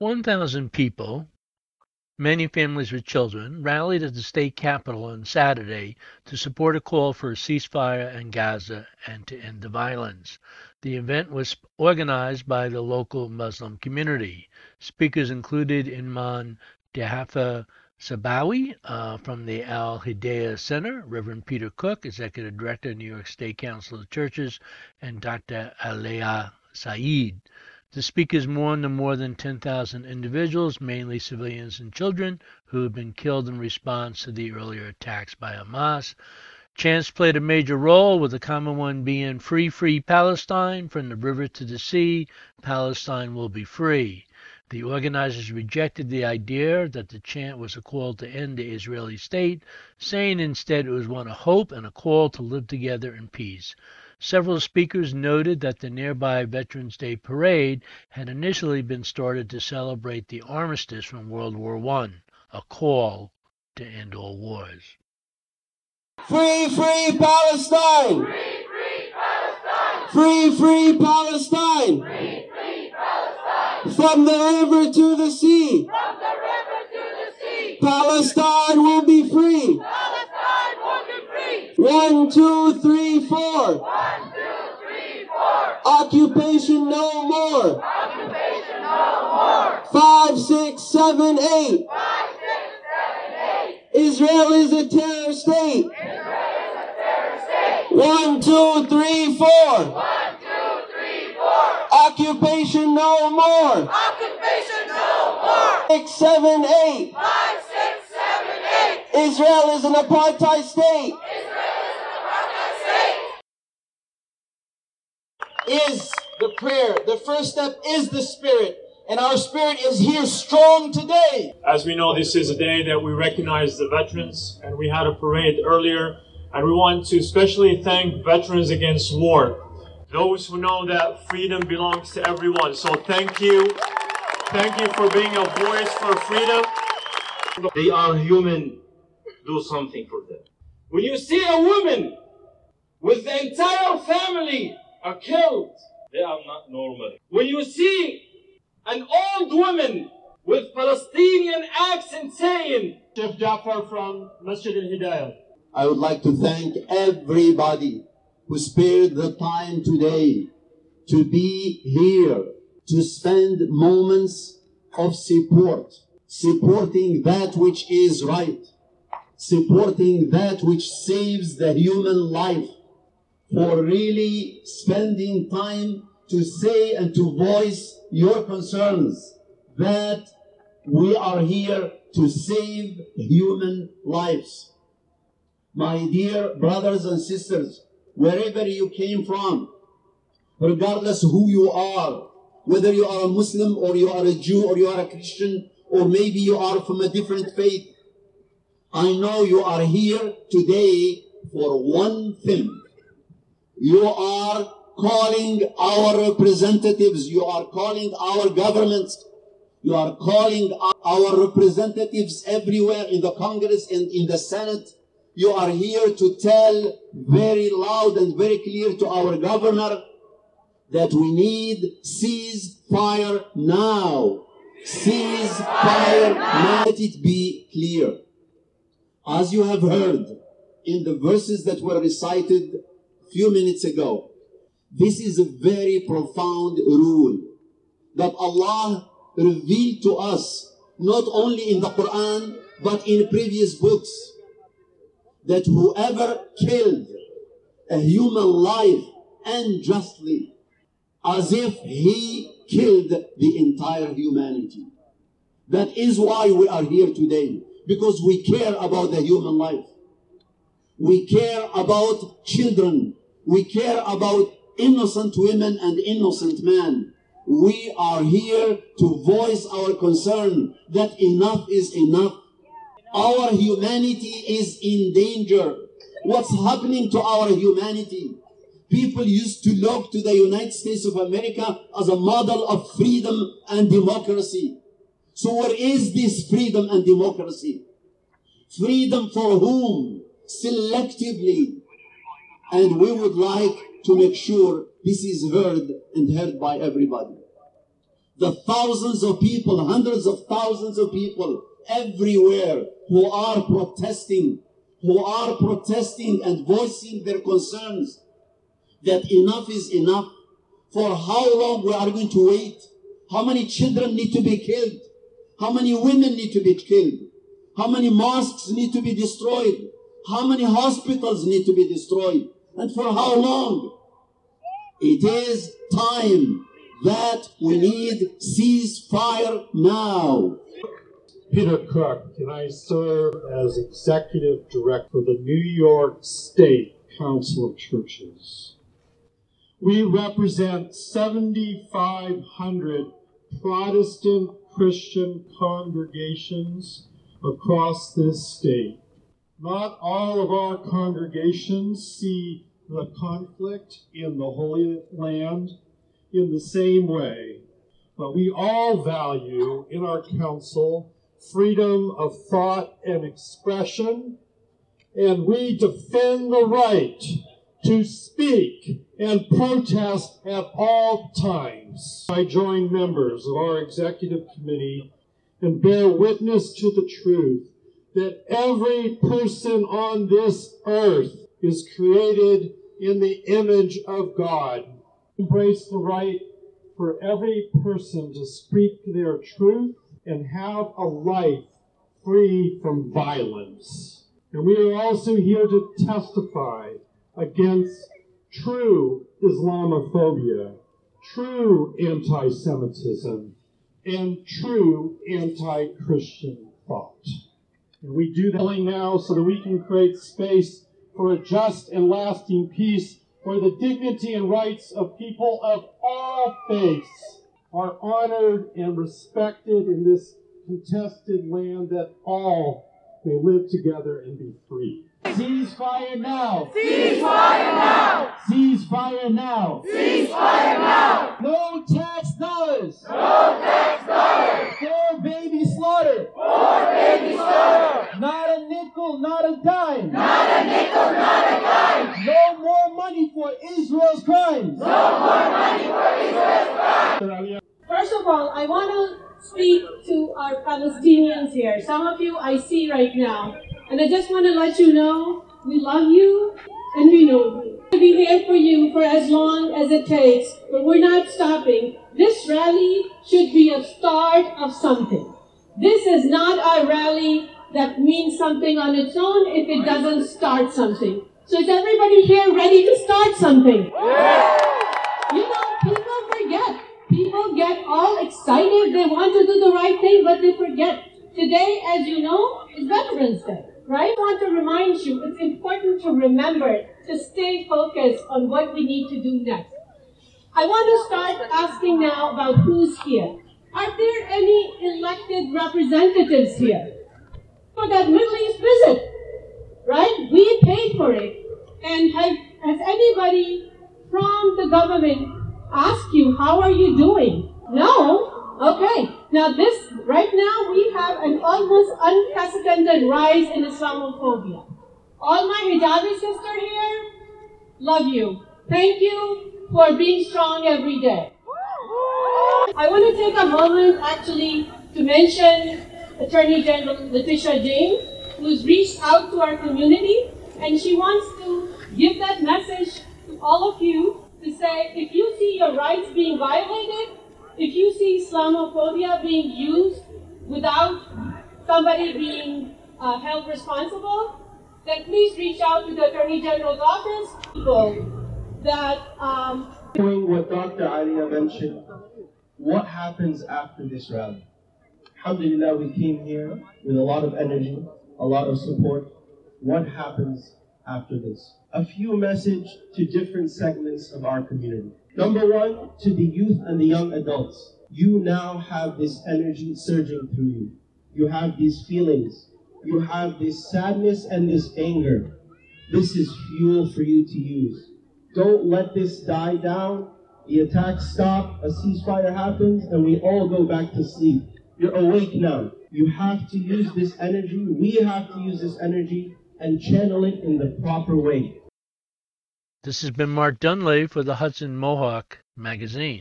1,000 people, many families with children, rallied at the state capitol on Saturday to support a call for a ceasefire in Gaza and to end the violence. The event was organized by the local Muslim community. Speakers included Imam Djafer Sebkhaoui uh, from the Al Hidayah Center, Reverend Peter Cook, Executive Director, of New York State Council of Churches, and Dr. Aliya Saeed. The speakers mourned the more than 10,000 individuals, mainly civilians and children, who had been killed in response to the earlier attacks by Hamas. Chants played a major role, with the common one being Free, Free Palestine, from the river to the sea, Palestine will be free. The organizers rejected the idea that the chant was a call to end the Israeli state, saying instead it was one of hope and a call to live together in peace. Several speakers noted that the nearby Veterans Day parade had initially been started to celebrate the armistice from World War I, a call to end all wars. Free, free Palestine! Free, free Palestine! Free, free Palestine! Free, free Palestine! From the river to the sea! From the river to the sea! Palestine will be free! Palestine will be free! One, two, three, four! One, two, three, four! Occupation no more! Occupation no more! Five, six, seven, eight! Five, six, seven, eight! Israel is a terror state! Israel is a terror state! One, two, three, four! One, two, three, four! Occupation no more! Occupation no more! Six, seven, eight! Five, six, seven, eight! Israel is an apartheid state! Israel is an apartheid state! Is the prayer. The first step is the spirit. And our spirit is here strong today. As we know, this is a day that we recognize the veterans, and we had a parade earlier, and we want to especially thank Veterans Against War, those who know that freedom belongs to everyone. So thank you. Thank you for being a voice for freedom. They are human. Do something for them. When you see a woman with the entire family are killed, They are not normal. when you see an old woman with Palestinian accent saying, Sheikh Djafer from Masjid al Hidayah. I would like to thank everybody who spared the time today to be here, to spend moments of support, supporting that which is right, supporting that which saves the human life, for really spending time to say and to voice your concerns that we are here to save human lives. My dear brothers and sisters, wherever you came from, regardless who you are, whether you are a Muslim or you are a Jew or you are a Christian or maybe you are from a different faith, I know you are here today for one thing. You are calling our representatives, you are calling our governments, you are calling our representatives everywhere in the Congress and in the Senate. You are here to tell very loud and very clear to our governor that we need ceasefire now. Ceasefire now. Let it be clear. As you have heard in the verses that were recited few minutes ago, this is a very profound rule that Allah revealed to us not only in the Quran but in previous books that whoever killed a human life unjustly as if he killed the entire humanity. That is why we are here today because we care about the human life. We care about children. We care about innocent women and innocent men. We are here to voice our concern that enough is enough. Our humanity is in danger. What's happening to our humanity? People used to look to the United States of America as a model of freedom and democracy. So where is this freedom and democracy? Freedom for whom? Selectively. And we would like to make sure this is heard and heard by everybody. the thousands of people, hundreds of thousands of people everywhere who are protesting, who are protesting and voicing their concerns that enough is enough. For how long we are going to wait? How many children need to be killed? How many women need to be killed? How many mosques need to be destroyed? How many hospitals need to be destroyed? And for how long? It is time that we need ceasefire now. Peter Cook, and I serve as executive director for the New York State Council of Churches. We represent 7,500 Protestant Christian congregations across this state. Not all of our congregations see the conflict in the Holy Land in the same way, but we all value in our council freedom of thought and expression, and we defend the right to speak and protest at all times. I join members of our executive committee and bear witness to the truth that every person on this earth is created in the image of God. Embrace the right for every person to speak their truth and have a life free from violence. And we are also here to testify against true Islamophobia, true anti Semitism, and true anti Christian thought. And we do that now so that we can create space for a just and lasting peace where the dignity and rights of people of all faiths are honored and respected in this contested land that all may live together and be free. Ceasefire now! Ceasefire now! Ceasefire now! Ceasefire now! No tax dollars! No tax dollars! For baby slaughter! For baby slaughter! Not a nickel, not a dime! Not a nickel, not a dime! No more money for Israel's crimes! No more money for Israel's crimes! First of all, I want to speak to our Palestinians here. Some of you I see right now. And I just want to let you know we love you and we know you. We'll be here for you for as long as it takes, but we're not stopping. This rally should be a start of something. This is not a rally that means something on its own if it doesn't start something. So is everybody here ready to start something? You know, people forget. People get all excited. They want to do the right thing, but they forget. Today, as you know, is Veterans Day, right? I want to remind you, it's important to remember to stay focused on what we need to do next. I want to start asking now about who's here. Are there any elected representatives here for that Middle East visit? Right? We paid for it. And have, has anybody from the government asked you, how are you doing? No? Okay. Now this, right now we have an almost unprecedented rise in Islamophobia. All my hijabi sister here, love you. Thank you for being strong every day. I want to take a moment actually to mention Attorney General Letitia James, who's reached out to our community, and she wants to give that message to all of you to say if you see your rights being violated, if you see Islamophobia being used without somebody being uh, held responsible, then please reach out to the Attorney General's office. People that um, Doing what Dr. Aliya mentioned, what happens after this rally? Alhamdulillah, we came here with a lot of energy, a lot of support. What happens after this? A few message to different segments of our community. Number one, to the youth and the young adults. You now have this energy surging through you. You have these feelings. You have this sadness and this anger. This is fuel for you to use. Don't let this die down. The attacks stop, a ceasefire happens, and we all go back to sleep. You're awake now. You have to use this energy. We have to use this energy and channel it in the proper way. This has been Mark Dunlea for the Hudson Mohawk magazine.